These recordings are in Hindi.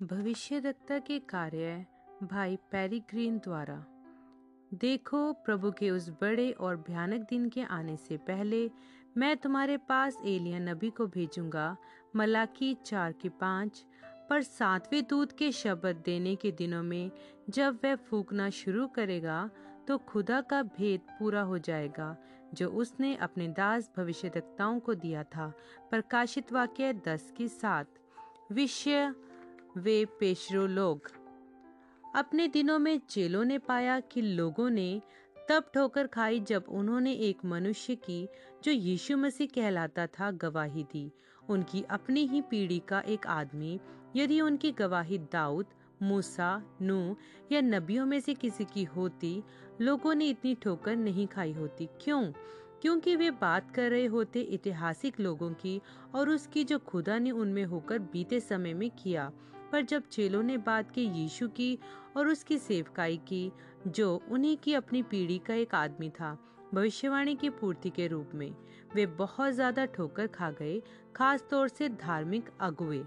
भविष्यदत्ता के कार्य भाई पेरिग्रीन द्वारा। देखो प्रभु के उस बड़े और भयानक दिन के आने से पहले, मैं तुम्हारे पास एलिया नबी को भेजूँगा मलाकी चार के पाँच, पर सातवें दूत के शब्द देने के दिनों में जब वह फूकना शुरू करेगा तो खुदा का भेद पूरा हो जाएगा, जो उसने अपने दास भविष्यवक्ताओं को दिया था, प्रकाशित वाक्य दस की सात। विषय वे पेशरो लोग। अपने दिनों में चेलों ने पाया कि लोगों ने तब ठोकर खाई जब उन्होंने एक मनुष्य की, जो यीशु मसीह कहलाता था, गवाही दी। उनकी अपनी ही पीढ़ी का एक आदमी, यदि उनकी गवाही दाऊद, मूसा, नू या नबियों में से किसी की होती, लोगों ने इतनी ठोकर नहीं खाई होती। क्यों? क्योंकि वे बात कर रहे होते ऐतिहासिक लोगों की और उसकी जो खुदा ने उनमें होकर बीते समय में किया। पर जब चेलों ने बात की यीशु की और उसकी सेवकाई की, जो उन्हीं की अपनी पीढ़ी का एक आदमी था, भविष्यवाणी की पूर्ति के रूप में, वे बहुत ज़्यादा ठोकर खा गए, खास तौर से धार्मिक अगुए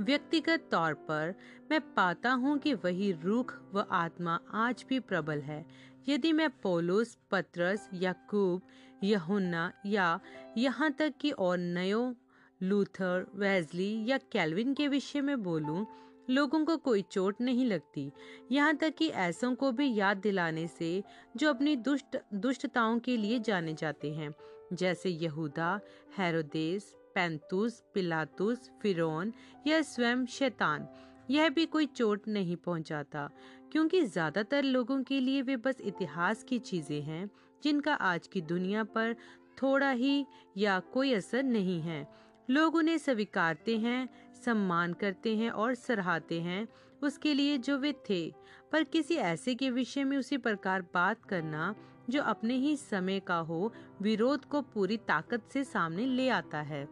व्यक्तिगत तौर पर मैं पाता हूँ कि वही रूख व आत्मा आज भी प्रबल है। यदि मैं पोलोस, पत्रस, याकूब, यहुन्ना या यहाँ तक कि और नयो लूथर, वेजली या कैलविन के विषय में बोलूँ, लोगों को कोई चोट नहीं लगती। यहाँ तक कि ऐसों को भी याद दिलाने से जो अपनी दुष्ट, दुष्टताओं के लिए जाने जाते हैं, जैसे यहूदा, हेरोदेस, पैंतुस, पिलातुस, फिरौन या स्वयं शैतान। यह भी कोई चोट नहीं पहुंचाता, क्योंकि ज़्यादातर लोगों के लिए वे बस इतिहास की चीज़ें हैं, जिनका आज की दुनिया पर थोड़ा ही या कोई असर नहीं है। लोग उन्हें स्वीकारते हैं, सम्मान करते हैं और सराहते हैं उसके लिए जो वे थे। पर किसी ऐसे के विषय में उसी प्रकार बात करना, जो अपने ही समय का हो, विरोध को पूरी ताकत से सामने ले आता है।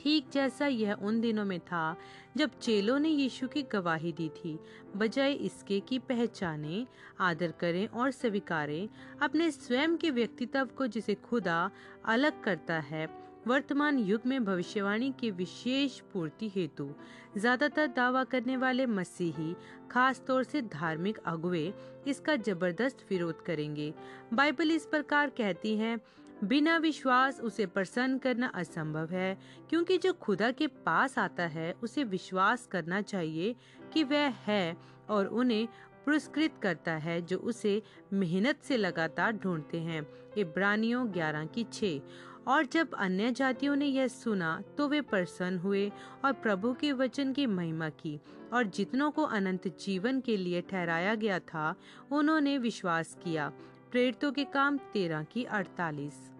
ठीक जैसा यह उन दिनों में था, जब चेलों ने यीशु की गवाही दी थी। बजाय इसके कि पहचाने, आदर करें और स्वीकारें, अपने स्वयं के व्यक्तित्व को जिसे खुदा अलग करता है वर्तमान युग में भविष्यवाणी की विशेष पूर्ति हेतु ज़्यादातर दावा करने वाले मसीही, खास तौर से धार्मिक अगुए इसका ज़बरदस्त विरोध करेंगे। बाइबल इस प्रकार कहती है, बिना विश्वास उसे प्रसन्न करना असंभव है, क्योंकि जो खुदा के पास आता है, उसे विश्वास करना चाहिए कि वह है और उन्हें पुरस्कृत करता है, जो उसे मेहनत से लगातार ढूंढते हैं। इब्रानियों ग्यारह की छः और जब अन्य जातियों ने यह सुना तो वे प्रसन्न हुए और प्रभु के वचन की महिमा की। और जितनों को अनंत जीवन के लिए ठहराया गया था, उन्होंने विश्वास किया। प्रेरितों के काम तेरह की अड़तालीस।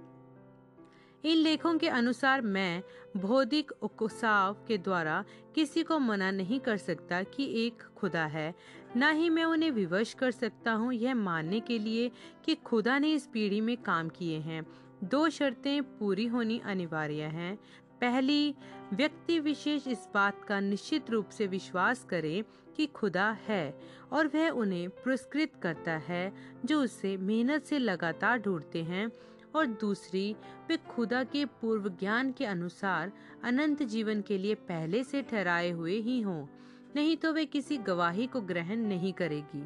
इन लेखों के अनुसार मैं भौतिक उकसाव के द्वारा किसी को मना नहीं कर सकता कि एक खुदा है, न ही मैं उन्हें विवश कर सकता हूँ। यह मानने के लिए कि खुदा ने इस पीढ़ी में काम किए हैं। दो शर्तें पूरी होनी अनिवार्य हैं। पहली, व्यक्ति विशेष इस बात का निश्चित रूप से विश्वास करे कि खुदा है और वह उन्हें पुरस्कृत करता है जो उससे मेहनत से लगातार ढूंढते हैं। और दूसरी, वे खुदा के पूर्व ज्ञान के अनुसार अनंत जीवन के लिए पहले से ठहराए हुए ही हों, नहीं तो वे किसी गवाही को ग्रहण नहीं करेगी।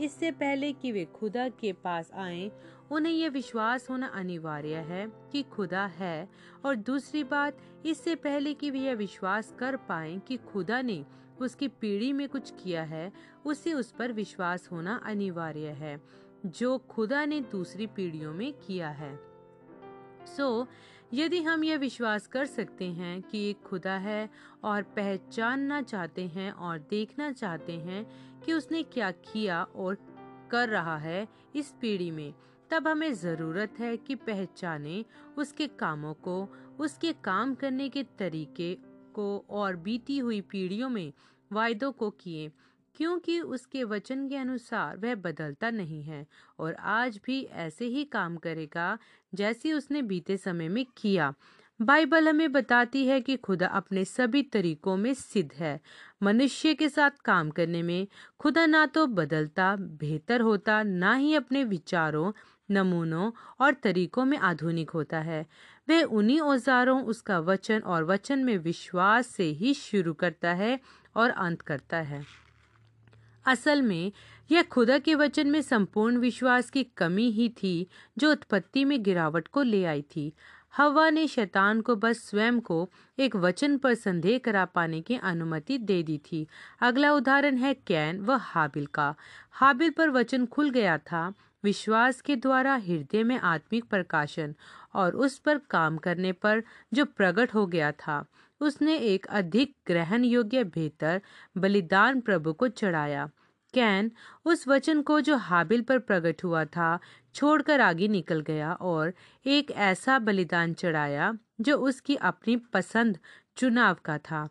इससे पहले कि वे खुदा के पास आए उन्हें यह विश्वास होना अनिवार्य है कि खुदा है और दूसरी बात इससे पहले कि वे यह विश्वास कर पाए कि खुदा ने उसकी पीढ़ी में कुछ किया है उसे उस पर विश्वास होना अनिवार्य है जो खुदा ने दूसरी पीढ़ियों में किया है। सो so, यदि हम यह विश्वास कर सकते हैं कि एक खुदा है और पहचानना चाहते हैं और देखना चाहते हैं कि उसने क्या किया और कर रहा है इस पीढ़ी में तब हमें ज़रूरत है कि पहचाने उसके कामों को, उसके काम करने के तरीके को और बीती हुई पीढ़ियों में वायदों को किए, क्योंकि उसके वचन के अनुसार वह बदलता नहीं है और आज भी ऐसे ही काम करेगा जैसे उसने बीते समय में किया। बाइबल हमें बताती है कि खुदा अपने सभी तरीकों में सिद्ध है। मनुष्य के साथ काम करने में खुदा ना तो बदलता, बेहतर होता, ना ही अपने विचारों नमूनों और तरीकों में आधुनिक होता है। वह उन्हीं औजारों, उसका वचन और वचन में विश्वास से ही शुरू करता है और अंत करता है। असल में, यह खुदा के वचन में संपूर्ण विश्वास की कमी ही थी जो उत्पत्ति में गिरावट को ले आई थी। हवा ने शैतान को बस स्वयं को एक वचन पर संदेह करा पाने की अनुमति दे दी थी। अगला उदाहरण है कैन व हाबिल का। हाबिल पर वचन खुल गया था विश्वास के द्वारा हृदय में आत्मिक प्रकाशन और उस पर काम करने पर जो प्रकट हो गया था, उसने एक अधिक ग्रहण योग्य बेहतर बलिदान प्रभु को चढ़ाया। कैन उस वचन को जो हाबिल पर प्रकट हुआ था, छोड़कर आगे निकल गया और एक ऐसा बलिदान चढ़ाया जो उसकी अपनी पसंद चुनाव का था।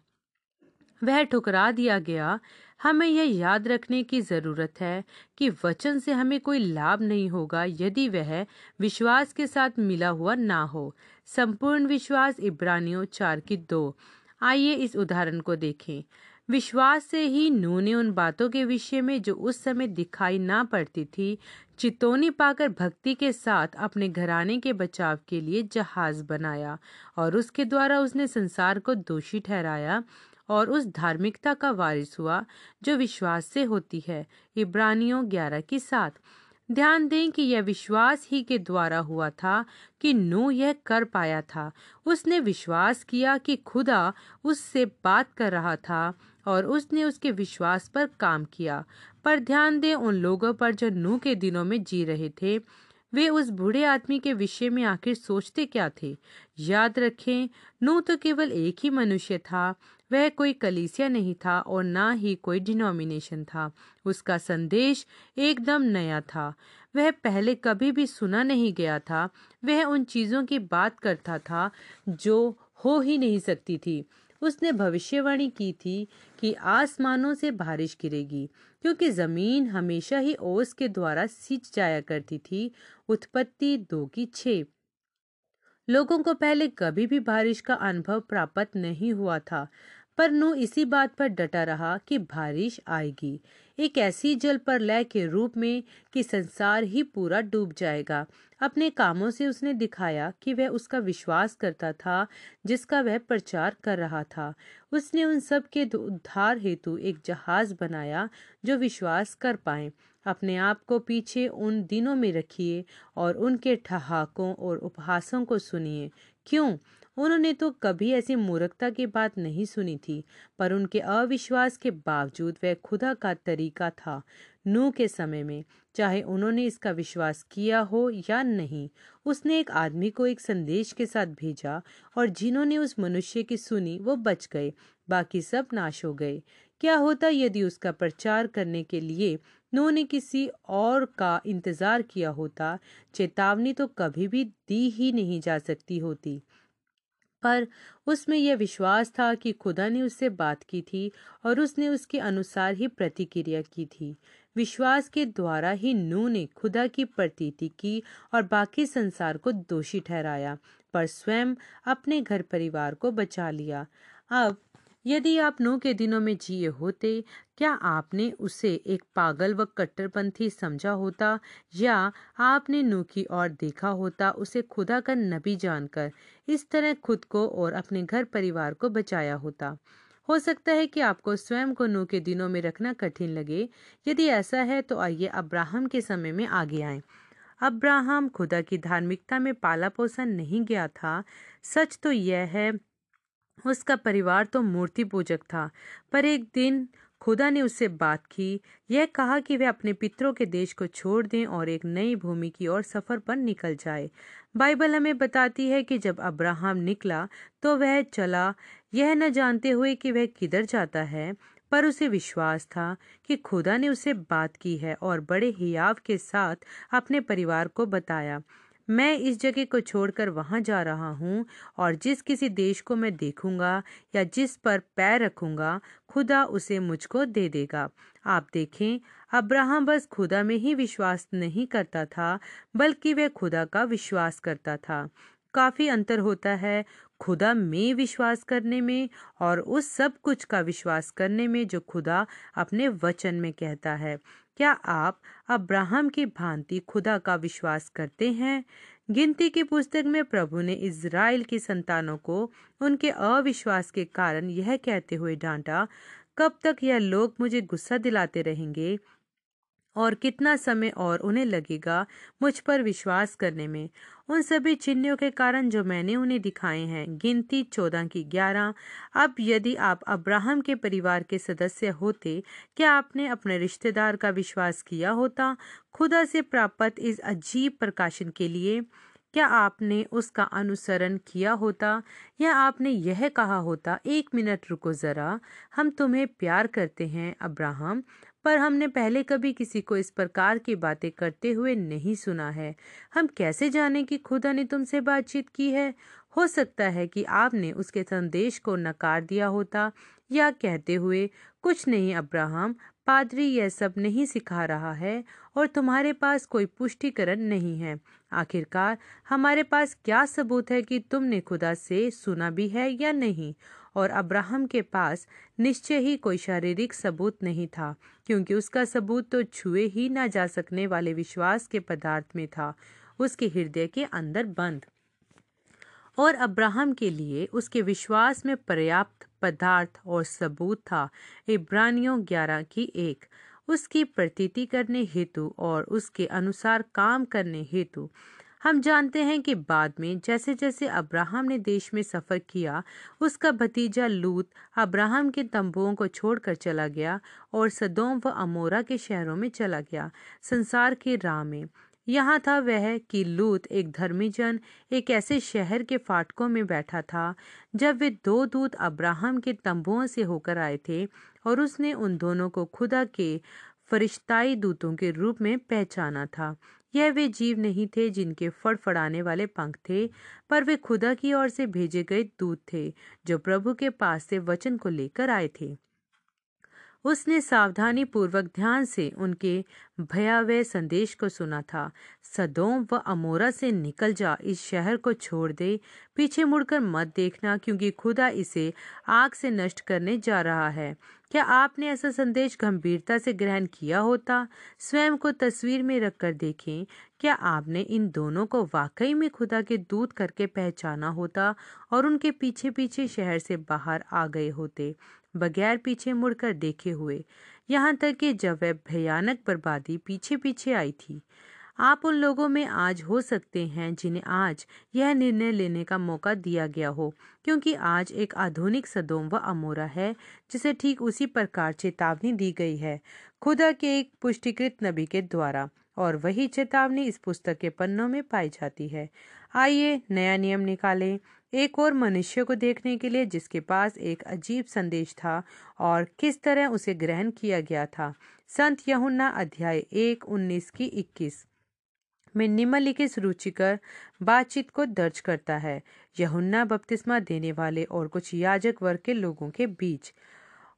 वह ठुकरा दिया गया हमें यह याद रखने की ज़रूरत है कि वचन से हमें कोई लाभ नहीं होगा यदि वह विश्वास के साथ मिला हुआ ना हो। संपूर्ण विश्वास इब्रानियों चार की दो। आइए इस उदाहरण को देखें। विश्वास से ही नू ने उन बातों के विषय में जो उस समय दिखाई ना पड़ती थी, चितौनी पाकर भक्ति के साथ अपने घराने के बचाव के लिए जहाज़ बनाया और उसके द्वारा उसने संसार को दोषी ठहराया। और उस धार्मिकता का वारिस हुआ जो विश्वास से होती है, इब्रानियों ग्यारह की साथ ध्यान दें कि यह विश्वास ही के द्वारा हुआ था कि नू यह कर पाया था। उसने विश्वास किया कि खुदा उससे बात कर रहा था और उसने उसके विश्वास पर काम किया। पर ध्यान दें उन लोगों पर जो नू के दिनों में जी रहे थे, वे उस बूढ़े आदमी के विषय में आखिर सोचते क्या थे? याद रखें नू तो केवल एक ही मनुष्य था वह कोई कलीसिया नहीं था और ना ही कोई डिनोमिनेशन था। उसका संदेश एकदम नया था। वह पहले कभी भी सुना नहीं गया था। वह उन चीज़ों की बात करता था जो हो ही नहीं सकती थी। उसने भविष्यवाणी की थी कि आसमानों से बारिश गिरेगी, क्योंकि ज़मीन हमेशा ही ओस के द्वारा सींच जाया करती थी, उत्पत्ति दो की छे लोगों को पहले कभी भी बारिश का अनुभव प्राप्त नहीं हुआ था। पर नू इसी बात पर डटा रहा कि बारिश आएगी। एक ऐसी जल पर लय के रूप में कि संसार ही पूरा डूब जाएगा। अपने कामों से उसने दिखाया कि वह उसका विश्वास करता था, जिसका वह प्रचार कर रहा था। उसने उन सब के उद्धार हेतु एक जहाज़ बनाया जो विश्वास कर पाए। अपने आप को पीछे उन दिनों में रखिए और उनके ठहाकों और उपहासों को सुनिए। क्यों? उन्होंने तो कभी ऐसी मूर्खता की बात नहीं सुनी थी, पर उनके अविश्वास के बावजूद वह खुदा का तरीका था नू के समय में, चाहे उन्होंने इसका विश्वास किया हो या नहीं। उसने एक आदमी को एक संदेश के साथ भेजा और जिन्होंने उस मनुष्य की सुनी वो बच गए, बाकी सब नाश हो गए। क्या होता यदि उसका प्रचार करने के लिए नू ने किसी और का इंतज़ार किया होता, चेतावनी तो कभी भी दी ही नहीं जा सकती होती। पर उसमें यह विश्वास था कि खुदा ने उससे बात की थी और उसने उसके अनुसार ही प्रतिक्रिया की थी। विश्वास के द्वारा ही नू ने खुदा की प्रतीति की और बाकी संसार को दोषी ठहराया, पर स्वयं अपने घर परिवार को बचा लिया। अब यदि आप नू के दिनों में जिए होते, क्या आपने उसे एक पागल व कट्टरपंथी समझा होता, या आपने नू की ओर देखा होता, उसे खुदा का नबी जानकर, इस तरह खुद को और अपने घर परिवार को बचाया होता? हो सकता है कि आपको स्वयं को नू के दिनों में रखना कठिन लगे। यदि ऐसा है तो आइए अब्राहम के समय में आगे आए। अब्राहम खुदा की धार्मिकता में पाला पोसा नहीं गया था। सच तो यह है उसका परिवार तो मूर्ति पूजक था, पर एक दिन खुदा ने उससे बात की, यह कहा कि वह अपने पितरों के देश को छोड़ दें और एक नई भूमि की ओर सफ़र पर निकल जाए। बाइबल हमें बताती है कि जब अब्राहम निकला तो वह चला, यह न जानते हुए कि वह किधर जाता है, पर उसे विश्वास था कि खुदा ने उसे बात की है और बड़े हियाव के साथ अपने परिवार को बताया। मैं इस जगह को छोड़कर वहाँ जा रहा हूँ, और जिस किसी देश को मैं देखूँगा या जिस पर पैर रखूँगा, खुदा उसे मुझको दे देगा। आप देखें, अब्राहम बस खुदा में ही विश्वास नहीं करता था, बल्कि वह खुदा का विश्वास करता था। काफ़ी अंतर होता है खुदा में विश्वास करने में और उस सब कुछ का विश्वास करने में जो खुदा अपने वचन में कहता है। क्या आप अब्राहम की भांति खुदा का विश्वास करते हैं? गिनती की पुस्तक में प्रभु ने इज़राइल की संतानों को उनके अविश्वास के कारण यह कहते हुए डांटा, कब तक यह लोग मुझे गुस्सा दिलाते रहेंगे? और कितना समय और उन्हें लगेगा मुझ पर विश्वास करने में। उन सभी चिन्हों के कारण जो मैंने उन्हें दिखाए हैं, गिनती चौदह की ग्यारह। अब यदि आप अब्राहम के परिवार के सदस्य होते, क्या आपने अपने रिश्तेदार का विश्वास किया होता, खुदा से प्राप्त इस अजीब प्रकाशन के लिए? क्या आपने उसका अनुसरण किया होता, या आपने यह कहा होता, एक मिनट रुको ज़रा, हम तुम्हें प्यार करते हैं, अब्राहम पर हमने पहले कभी किसी को इस प्रकार की बातें करते हुए नहीं सुना है। हम कैसे जाने कि खुदा ने तुमसे बातचीत की है? हो सकता है कि आपने उसके संदेश को नकार दिया होता या कहते हुए, कुछ नहीं, अब्राहम, पादरी यह सब नहीं सिखा रहा है और तुम्हारे पास कोई पुष्टिकरण नहीं है। आखिरकार, हमारे पास क्या सबूत है कि तुमने खुदा से सुना भी है या नहीं? और अब्राहम के पास निश्चय ही कोई शारीरिक सबूत नहीं था, क्योंकि उसका सबूत तो छुए ही ना जा सकने वाले विश्वास के पदार्थ में था, उसके हृदय के अंदर बंद। और अब्राहम के लिए उसके विश्वास में पर्याप्त पदार्थ और सबूत था, इब्रानियों ग्यारह की एक। उसकी प्रतीति करने हेतु और उसके अनुसार काम करने हेतु हम जानते हैं कि बाद में जैसे जैसे अब्राहम ने देश में सफ़र किया, उसका भतीजा लूत अब्राहम के तंबुओं को छोड़कर चला गया और सदोम व अमोरा के शहरों में चला गया, संसार के राह में। यहाँ था वह कि लूत एक धर्मी जन, एक ऐसे शहर के फाटकों में बैठा था, जब वे दो दूत अब्राहम के तंबुओं से होकर आए थे और उसने उन दोनों को खुदा के फरिश्ताई दूतों के रूप में पहचाना था। यह वे जीव नहीं थे जिनके फड़फड़ाने वाले पंख थे, पर वे खुदा की ओर से भेजे गए दूत थे, जो प्रभु के पास से वचन को लेकर आए थे। उसने सावधानी पूर्वक ध्यान से उनके भयावह संदेश को सुना था। सदोम व अमोरा से निकल जा, इस शहर को छोड़ दे। पीछे मुड़कर मत देखना, क्योंकि खुदा इसे आग से नष्ट करने जा रहा है। क्या आपने ऐसा संदेश गंभीरता से ग्रहण किया होता? स्वयं को तस्वीर में रखकर देखें। क्या आपने इन दोनों को वाकई में खुदा के दूत करके पहचाना होता और उनके पीछे पीछे शहर से बाहर आ गए होते? बगैर पीछे मुड़कर देखे हुए, यहाँ तक कि जब वह भयानक बर्बादी पीछे पीछे आई थी। आप उन लोगों में आज हो सकते हैं जिन्हें आज यह निर्णय लेने का मौका दिया गया हो, क्योंकि आज एक आधुनिक सदोम व अमोरा है, जिसे ठीक उसी प्रकार चेतावनी दी गई है, खुदा के एक पुष्टिकृत नबी के द्वारा, और वही चेतावनी इस पुस्तक के पन्नों में पाई जाती है। आइए नया नियम निकालें एक और मनुष्य को देखने के लिए जिसके पास एक अजीब संदेश था और किस तरह उसे ग्रहण किया गया था। संत यहुन्ना अध्याय एक, उन्नीस की इक्कीस। में निम्नलिखित रुचिकर बातचीत को दर्ज करता है। यहुन्ना बपतिस्मा देने वाले और कुछ याजक वर्ग के लोगों के बीच।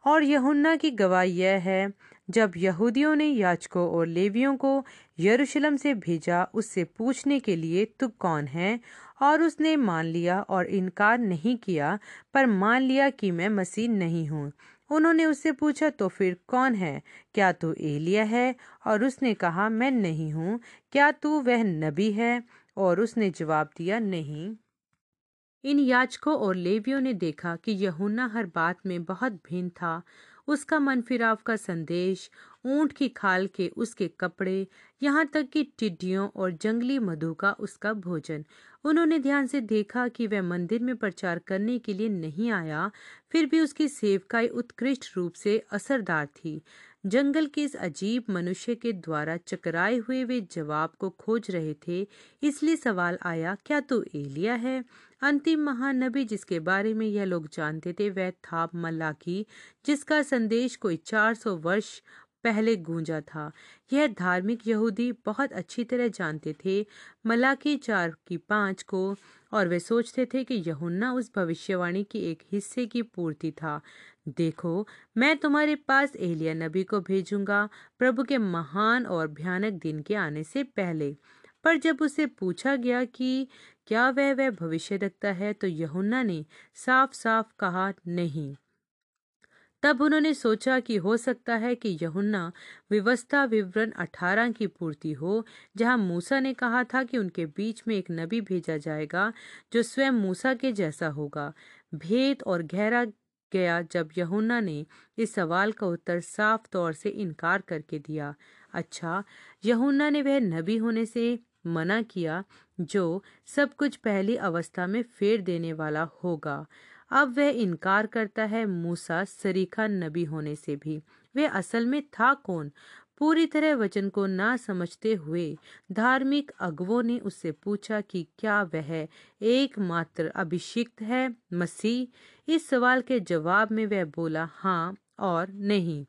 और यहुन्ना की गवाही यह है जब यहूदियों ने याचकों और लेवियों को यरूशलेम से भेजा, उससे पूछने के लिए तू कौन है? और उसने मान लिया और इनकार नहीं किया, पर मान लिया कि मैं मसीह नहीं हूँ। उन्होंने उससे पूछा तो फिर कौन है? क्या तू एलिया है? और उसने कहा, मैं नहीं हूँ। क्या तू वह नबी है? और उसने जवाब दिया, नहीं। इन याचकों और लेवियों ने देखा कि यहुन्ना हर बात में बहुत भिन्न था। उसका मनफिराव का संदेश, ऊँट की खाल के उसके कपड़े, यहाँ तक कि टिड्डियों और जंगली मधु का उसका भोजन। उन्होंने ध्यान से देखा कि वह मंदिर में प्रचार करने के लिए नहीं आया, फिर भी उसकी सेवकाई उत्कृष्ट रूप से असरदार थी। जंगल के इस अजीब मनुष्य के द्वारा चकराए हुए वे जवाब को खोज रहे थे, इसलिए सवाल आया, क्या तू एलिया है? अंतिम महानबी जिसके बारे में यह लोग जानते थे, वह था मलाकी जिसका संदेश कोई 400 वर्ष पहले गूंजा था। यह धार्मिक यहूदी बहुत अच्छी तरह जानते थे। मलाकी चार की पाँच को, और वे सोचते थे कि यहुन्ना उस भविष्यवाणी की एक हिस्से की पूर्ति था। देखो, मैं तुम्हारे पास एलिया नबी को भेजूँगा, प्रभु के महान और भयानक दिन के आने से पहले। पर जब उसे पूछा गया कि क्या वह वह भविष्य रखता है तो यहुन्ना ने साफ़ साफ़ कहा, नहीं। तब उन्होंने सोचा कि हो सकता है कि यहुन्ना व्यवस्था विवरण 18 की पूर्ति हो, जहाँ मूसा ने कहा था कि उनके बीच में एक नबी भेजा जाएगा, जो स्वयं मूसा के जैसा होगा। भेद और गहरा गया जब यहुन्ना ने इस सवाल का उत्तर साफ़ तौर से इनकार करके दिया। अच्छा यहुन्ना ने वह नबी होने से मना किया, जो सब कुछ पहली अवस्था में फेर देने वाला होगा। अब वह इनकार करता है मूसा सरीखा नबी होने से भी। वह असल में था कौन? पूरी तरह वचन को ना समझते हुए धार्मिक अगुवों ने उससे पूछा कि क्या वह एकमात्र अभिषिक्त है, मसीह? इस सवाल के जवाब में वह बोला हाँ और नहीं।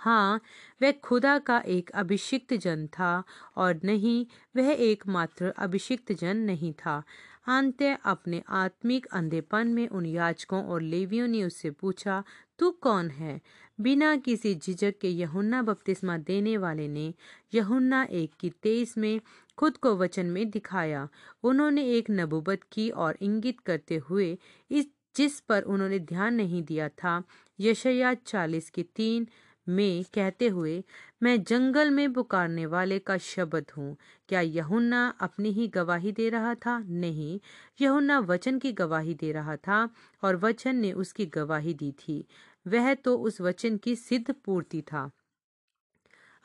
हाँ वह खुदा का एक अभिषिक्त जन था और नहीं, वह एकमात्र अभिषिक्त जन नहीं था। अंत अपने आत्मिक अंधेपन में उन याचकों और लेवियों ने उससे पूछा, तू कौन है? बिना किसी झिझक के यहुन्ना बपतिस्मा देने वाले ने यहुन्ना एक की तेईस में खुद को वचन में दिखाया। उन्होंने एक नबूबत की और इंगित करते हुए इस, जिस पर उन्होंने ध्यान नहीं दिया था यशया चालीस की तीन में कहते हुए, मैं जंगल में पुकारने वाले का शब्द हूँ। क्या यहुन्ना अपनी ही गवाही दे रहा था? नहीं। यहुन्ना वचन की गवाही दे रहा था और वचन ने उसकी गवाही दी थी। वह तो उस वचन की सिद्ध पूर्ति था।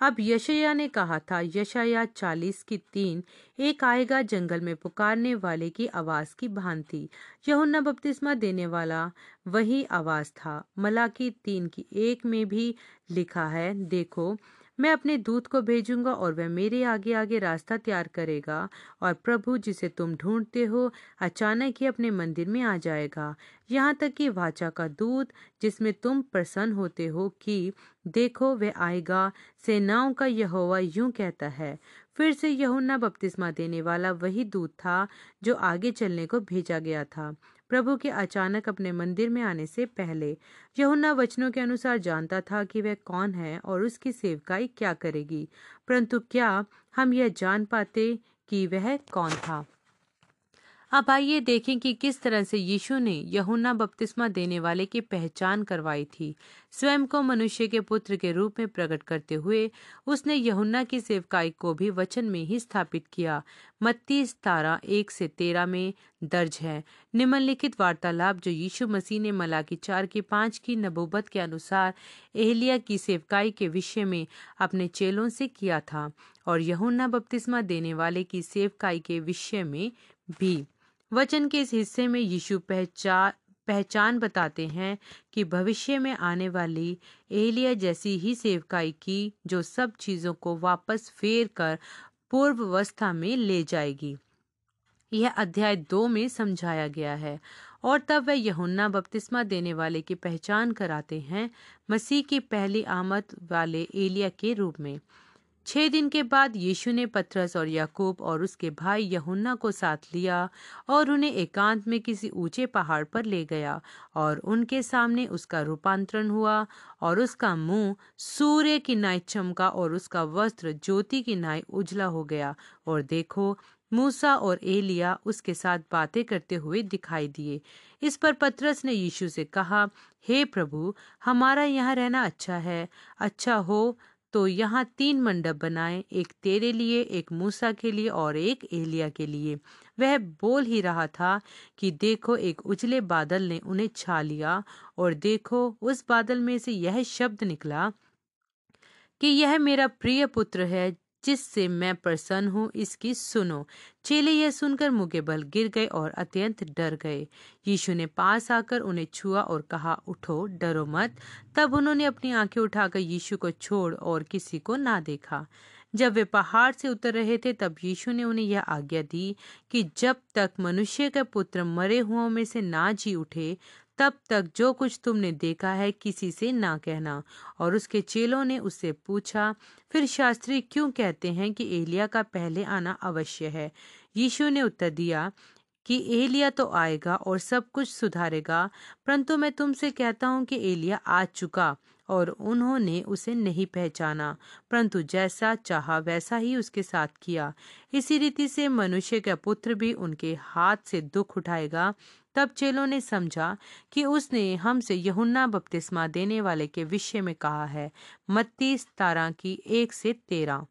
अब यशया ने कहा था, यशया चालीस की तीन, एक आएगा जंगल में पुकारने वाले की आवाज़ की भांति। यहुन्ना बपतिस्मा देने वाला वही आवाज़ था। मलाकी तीन की एक में भी लिखा है, देखो मैं अपने दूत को भेजूँगा और वह मेरे आगे आगे रास्ता तैयार करेगा और प्रभु, जिसे तुम ढूंढते हो, अचानक ही अपने मंदिर में आ जाएगा। यहाँ तक कि वाचा का दूत, जिसमें तुम प्रसन्न होते हो कि देखो, वह आएगा। सेनाओं का यहोवा यूँ कहता है, फिर से यहुन्ना बपतिस्मा देने वाला वही दूत था, जो आगे चलने को भेजा गया था। प्रभु के अचानक अपने मंदिर में आने से पहले यहुन्ना वचनों के अनुसार जानता था कि वह कौन है और उसकी सेवकाई क्या करेगी, परंतु क्या हम यह जान पाते कि वह कौन था? अब आइए देखें कि किस तरह से यीशु ने यहुन्ना बपतिस्मा देने वाले की पहचान करवाई थी। स्वयं को मनुष्य के पुत्र के रूप में प्रकट करते हुए उसने यहुन्ना की सेवकाई को भी वचन में ही स्थापित किया। मत्ती तारा एक से तेरह में दर्ज है। निम्नलिखित वार्तालाप जो यीशु मसीह ने मलाकी चार की पाँच की नबूबत के अनुसार एहलिया की सेवकाई के विषय में अपने चेलों से किया था और यहुन्ना बपतिस्मा देने वाले की सेवकाई के विषय में भी। वचन के इस हिस्से में यीशु पहचान पहचान बताते हैं कि भविष्य में आने वाली एलिया जैसी ही सेवकाई की, जो सब चीज़ों को वापस फेर कर पूर्व अवस्था में ले जाएगी। यह अध्याय दो में समझाया गया है। और तब वह यहुन्ना बपतिस्मा देने वाले की पहचान कराते हैं, मसीह की पहली आमद वाले एलिया के रूप में। छह दिन के बाद यीशु ने पथरस और याकूब और उसके भाई यहुन्ना को साथ लिया और उन्हें एकांत में किसी ऊँचे पहाड़ पर ले गया और उनके सामने उसका रूपांतरण हुआ और उसका मुँह सूर्य की नाई चमका और उसका वस्त्र ज्योति की नाई उजला हो गया और देखो, मूसा और एलिया उसके साथ बातें करते हुए दिखाई दिए। इस पर पतरस ने यीशु से कहा, हे hey प्रभु, हमारा यहाँ रहना अच्छा है। अच्छा हो तो यहाँ तीन मंडप बनाए, एक तेरे लिए, एक मूसा के लिए और एक एलिया के लिए। वह बोल ही रहा था कि देखो एक उजले बादल ने उन्हें छा लिया और देखो उस बादल में से यह शब्द निकला कि यह मेरा प्रिय पुत्र है जिससे मैं प्रसन्न हूँ, इसकी सुनो। चेले यह सुनकर मुके बल गिर गए और अत्यंत डर गए। यीशु ने पास आकर उन्हें छुआ और कहा, उठो, डरो मत। तब उन्होंने अपनी आँखें उठाकर यीशु को छोड़ और किसी को ना देखा। जब वे पहाड़ से उतर रहे थे, तब यीशु ने उन्हें यह आज्ञा दी कि जब तक मनुष्य का पुत्र मरे हुओं में से ना जी उठे तब तक जो कुछ तुमने देखा है किसी से ना कहना। और उसके चेलों ने उससे पूछा, फिर शास्त्री क्यों कहते हैं कि एलिया का पहले आना अवश्य है? यीशु ने उत्तर दिया, कि एलिया तो आएगा और सब कुछ सुधारेगा, परंतु मैं तुमसे कहता हूँ कि एलिया आ चुका और उन्होंने उसे नहीं पहचाना। परंतु जैसा चाहा वैसा ही उसके साथ किया। इसी रीति से मनुष्य का पुत्र भी उनके हाथ से दुख उठाएगा तब चेलों ने समझा कि उसने हमसे यहुन्ना बपतिस्मा देने वाले के विषय में कहा है मत्ती तारा की एक से तेरह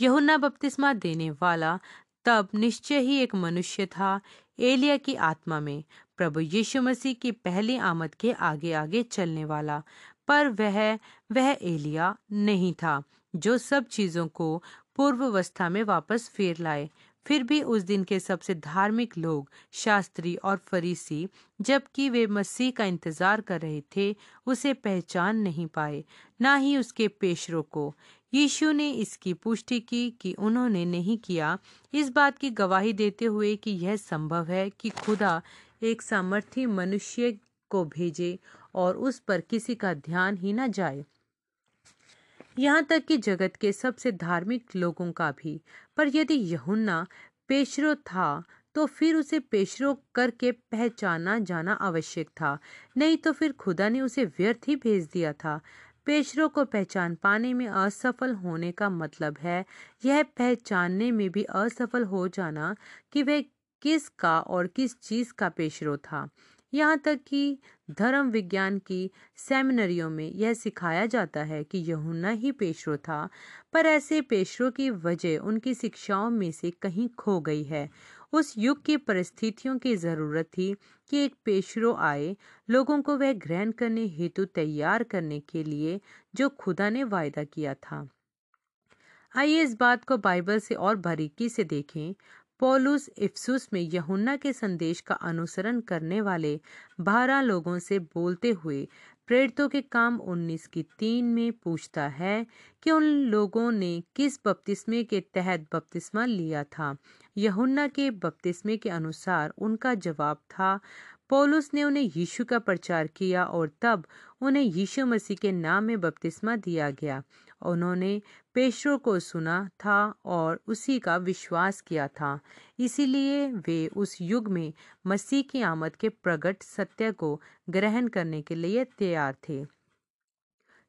यहुन्ना बपतिस्मा देने वाला तब निश्चय ही एक मनुष्य था, एलिया की आत्मा में। प्रभु यीशु मसीह की पहली आमद के आगे आगे चलने वाला, पर वह वह एलिया नहीं था, जो सब चीज़ों को पूर्व अवस्था में वापस फेर लाए। फिर भी उस दिन के सबसे धार्मिक लोग, शास्त्री और फरीसी, जबकि वे मसीह का इंतज़ार कर रहे थे, उसे पहचान नहीं पाए, ना ही उसके पेशरों को। यीशु ने इसकी पुष्टि की कि उन्होंने नहीं किया। इस बात की गवाही देते हुए कि यह संभव है कि खुदा एक सामर्थी मनुष्य को भेजे और उस पर किसी का ध्यान ही न जाए। यहाँ तक कि जगत के सबसे धार्मिक लोगों का भी। पर यदि यहुन्ना पेशरो था तो फिर उसे पेशरो करके पहचाना जाना आवश्यक था। नहीं तो फिर खुदा ने उसे व्यर्थ ही भेज दिया था। पेशरों को पहचान पाने में असफल होने का मतलब है, यह पहचानने में भी असफल हो जाना कि वह किस का और किस चीज़ का पेशरो था। यहाँ तक कि धर्म विज्ञान की सेमिनरियों में यह सिखाया जाता है कि यहुन्ना ही पेशरो था, पर ऐसे पेशरों की वजह उनकी शिक्षाओं में से कहीं खो गई है। उस युग की परिस्थितियों की ज़रूरत थी कि एक पेशरो आए, लोगों को वह ग्रहण करने हेतु तैयार करने के लिए जो खुदा ने वायदा किया था। आइए इस बात को बाइबल से और बारीकी से देखें। पौलुस इफ्सुस में यहुन्ना के संदेश का अनुसरण करने वाले बारह लोगों से बोलते हुए प्रेरितों के काम 19 की तीन में पूछता है कि उन लोगों ने किस बपतिस्मे के तहत बपतिस्मा लिया था। यहुन्ना के बपतिस्मे के अनुसार उनका जवाब था, पौलुस ने उन्हें यीशु का प्रचार किया और तब उन्हें यीशु मसीह के नाम में बपतिस्मा दिया गया। उन्होंने पेशरों को सुना था और उसी का विश्वास किया था। इसीलिए वे उस युग में मसीह की आमद के प्रकट सत्य को ग्रहण करने के लिए तैयार थे।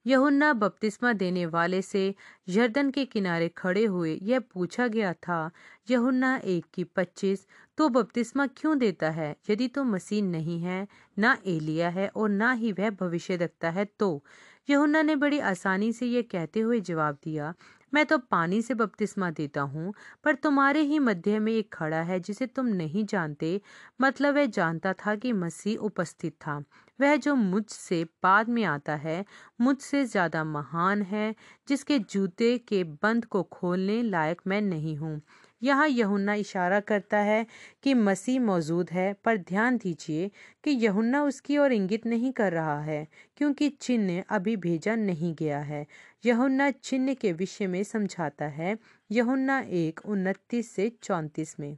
यहुन्ना बपतिस्मा देने वाले से यर्दन के किनारे खड़े हुए यह पूछा गया था, यहुन्ना एक की पच्चीस तो बपतिस्मा क्यों देता है? यदि तो मसीह नहीं है, ना एलिया है और ना ही वह भविष्य रखता है तो यहुन्ना ने बड़ी आसानी से ये कहते हुए जवाब दिया, मैं तो पानी से बपतिस्मा देता हूँ, पर तुम्हारे ही मध्य में एक खड़ा है जिसे तुम नहीं जानते। मतलब वह जानता था कि मसीह उपस्थित था। वह जो मुझसे बाद में आता है, मुझसे ज़्यादा महान है, जिसके जूते के बंद को खोलने लायक मैं नहीं हूँ। यहाँ यहुन्ना इशारा करता है कि मसीह मौजूद है, पर ध्यान दीजिए कि यहुन्ना उसकी ओर इंगित नहीं कर रहा है, क्योंकि चिन्ह अभी भेजा नहीं गया है। यहुन्ना चिन्ह के विषय में समझाता है, यहुन्ना एक उनतीस से चौंतीस में।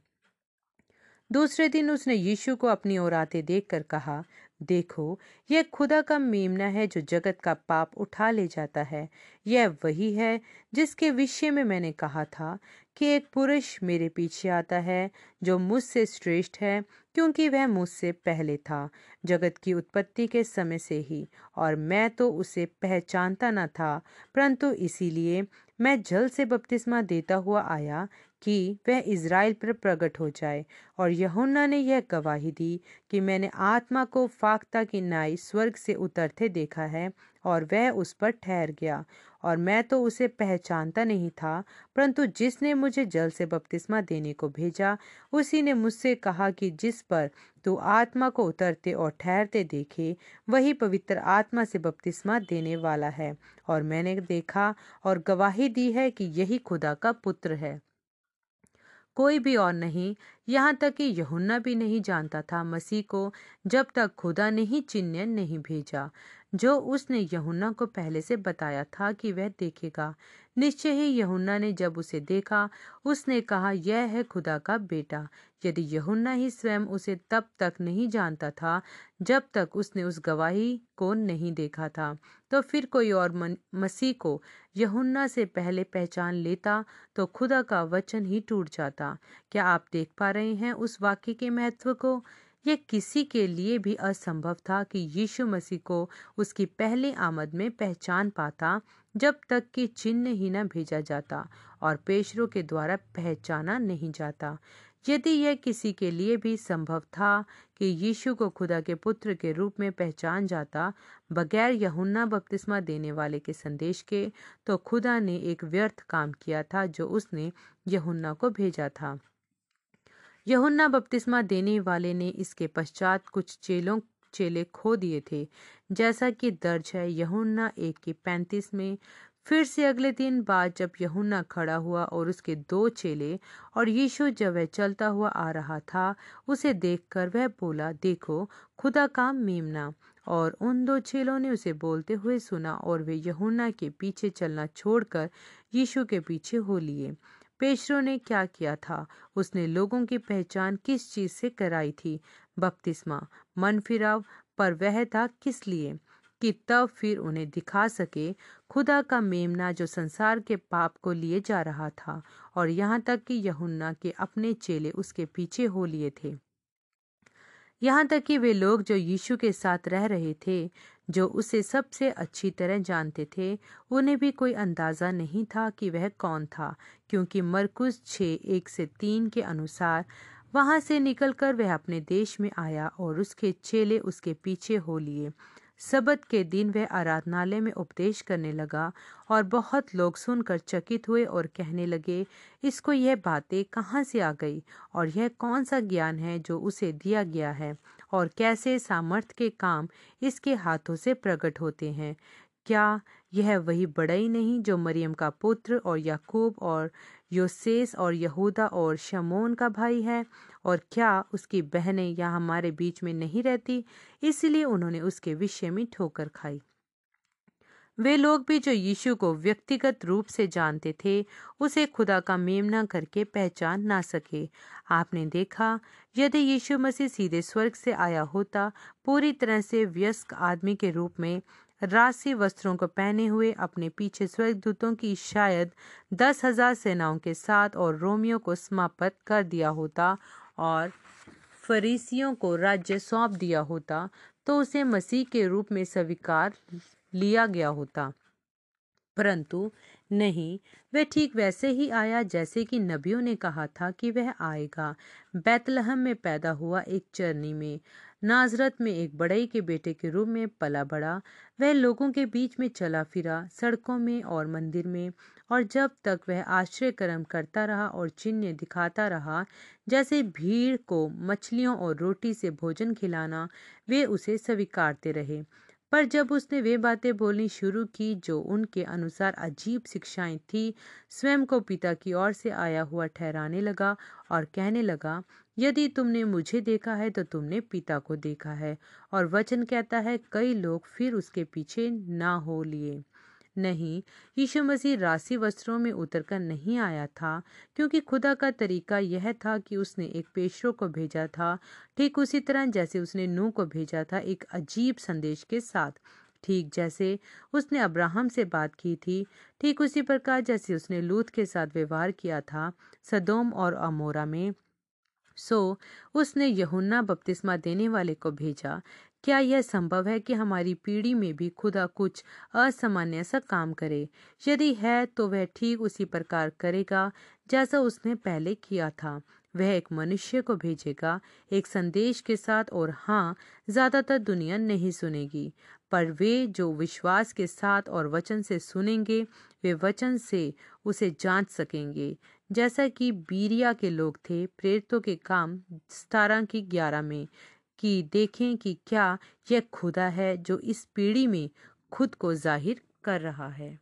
दूसरे दिन उसने यीशु को अपनी ओर आते देखकर कहा, देखो, यह खुदा का मेमना है जो जगत का पाप उठा ले जाता है। यह वही है जिसके विषय में मैंने कहा था कि एक पुरुष मेरे पीछे आता है, जो मुझसे श्रेष्ठ है, क्योंकि वह मुझसे पहले था, जगत की उत्पत्ति के समय से ही, और मैं तो उसे पहचानता न था, परंतु इसीलिए मैं जल से बपतिस्मा देता हुआ आया कि वह इज़राइल पर प्रकट हो जाए। और यहुन्ना ने यह गवाही दी कि मैंने आत्मा को फाख्ता की नाई स्वर्ग से उतरते देखा है और वह उस पर ठहर गया। और मैं तो उसे पहचानता नहीं था, परंतु जिसने मुझे जल से बपतिस्मा देने को भेजा, उसी ने मुझसे कहा कि जिस पर तू आत्मा को उतरते और ठहरते देखे, वही पवित्र आत्मा से बपतिस्मा देने वाला है। और मैंने देखा और गवाही दी है कि यही खुदा का पुत्र है। कोई भी और नहीं। यहाँ तक कि यहुन्ना भी नहीं जानता था मसीह को, जब तक खुदा ने ही चिन्ह नहीं भेजा। जो उसने यहुन्ना को पहले से बताया था कि वह देखेगा। निश्चय ही यहुन्ना ने जब उसे देखा, उसने कहा, यह है खुदा का बेटा। यदि यहुन्ना ही स्वयं उसे तब तक नहीं जानता था, जब तक उसने उस गवाही को नहीं देखा था तो फिर कोई और मसीह को यहुन्ना से पहले पहचान लेता तो खुदा का वचन ही टूट जाता। क्या आप देख पा रहे हैं उस वाक्य के महत्व को? यह किसी के लिए भी असंभव था कि यीशु मसीह को उसकी पहली आमद में पहचान पाता, जब तक कि चिन्ह ही न भेजा जाता और पेशरों के द्वारा पहचाना नहीं जाता। यदि यह किसी के लिए भी संभव था कि यीशु को खुदा के पुत्र के रूप में पहचान जाता, बगैर यहुन्ना बपतिस्मा देने वाले के संदेश के तो खुदा ने एक व्यर्थ काम किया था जो उसने यहुन्ना को भेजा था। यहुन्ना बपतिस्मा देने वाले ने इसके पश्चात कुछ चेलों, चेले खो दिए थे। जैसा कि दर्ज है, यहुन्ना एक के पैंतीस में फिर से अगले दिन बाद जब यहुन्ना खड़ा हुआ और उसके दो चेले और यीशु जब वह चलता हुआ आ रहा था, उसे देखकर वह बोला, देखो, खुदा का मेमना। और उन दो चेलों ने उसे बोलते हुए सुना और वे यहुन्ना के पीछे चलना छोड़कर यीशु के पीछे हो लिए। पेशरो ने क्या किया था? उसने लोगों की पहचान किस चीज़ से कराई थी? बपतिस्मा मन फिराव पर वह था किस लिए? कि तब फिर उन्हें दिखा सके खुदा का मेमना जो संसार के पाप को लिए जा रहा था और यहाँ तक कि यहुन्ना के अपने चेले उसके पीछे हो लिए थे। यहाँ तक कि वे लोग जो यीशु के साथ रह रहे थे, जो उसे सबसे अच्छी तरह जानते थे, उन्हें भी कोई अंदाज़ा नहीं था कि वह कौन था, क्योंकि मरकुस छः, एक से तीन के अनुसार वहाँ से निकलकर वह अपने देश में आया और उसके चेले उसके पीछे हो लिए। सबत के दिन वह आराधनालय में उपदेश करने लगा और बहुत लोग सुनकर चकित हुए और कहने लगे, इसको यह बातें कहाँ से आ गई और यह कौन सा ज्ञान है जो उसे दिया गया है और कैसे सामर्थ्य के काम इसके हाथों से प्रकट होते हैं? क्या यह वही बड़ई नहीं जो मरियम का पुत्र और याकूब और योसेस और यहूदा और शमोन का भाई है और क्या उसकी बहनें यहाँ हमारे बीच में नहीं रहती? इसलिए उन्होंने उसके विषय में ठोकर खाई। वे लोग भी जो यीशु को व्यक्तिगत रूप से जानते थे, उसे खुदा का मेमना करके पहचान ना सके। आपने देखा, यदि यीशु मसीह सीधे स्वर्ग से आया होता, पूरी तरह से व्यस्क आदमी के रूप में राशि वस्त्रों को पहने हुए अपने पीछे स्वर्गदूतों की शायद दस हज़ार सेनाओं के साथ और रोमियो को समाप्त कर दिया होता और फरीसियों को राज्य सौंप दिया होता तो उसे मसीह के रूप में स्वीकार लिया गया होता। परंतु नहीं, वह ठीक वैसे ही आया जैसे कि नबियों ने कहा था कि वह आएगा। बैतलहम में पैदा हुआ एक चरनी में, नाजरत में एक बड़ई के बेटे के रूप में पला बड़ा। वह लोगों के बीच में चला फिरा, सड़कों में और मंदिर में और जब तक वह आश्रय कर्म करता रहा और चिन्ह दिखाता रहा, जैसे भीड़ को मछलियों और रोटी से भोजन खिलाना, वे उसे स्वीकारते रहे। पर जब उसने वे बातें बोलनी शुरू की जो उनके अनुसार अजीब शिक्षाएँ थी, स्वयं को पिता की ओर से आया हुआ ठहराने लगा और कहने लगा, यदि तुमने मुझे देखा है तो तुमने पिता को देखा है, और वचन कहता है, कई लोग फिर उसके पीछे ना हो लिए। नहीं यीशु मसीह राशि वस्त्रों में उतरकर नहीं आया था क्योंकि खुदा का तरीका यह था कि उसने एक पेशरों को भेजा था ठीक उसी तरह जैसे उसने नू को भेजा था एक अजीब संदेश के साथ। ठीक जैसे उसने अब्राहम से बात की थी ठीक उसी प्रकार जैसे उसने लूथ के साथ व्यवहार किया था सदोम और अमोरा में। सो so, उसने यहुन्ना बपतिस्मा देने वाले को भेजा क्या यह संभव है कि हमारी पीढ़ी में भी खुदा कुछ असामान्य सा काम करे? यदि है तो वह ठीक उसी प्रकार करेगा जैसा उसने पहले किया था। वह एक मनुष्य को भेजेगा, एक संदेश के साथ, और हाँ ज़्यादातर दुनिया नहीं सुनेगी। पर वे जो विश्वास के साथ और वचन से सुनेंगे, वे वचन से उसे जाँच सकेंगे। जैसा कि बीरिया के लोग थे, प्रेरितों के काम सतारह की ग्यारह में। कि देखें कि क्या यह खुदा है जो इस पीढ़ी में खुद को ज़ाहिर कर रहा है।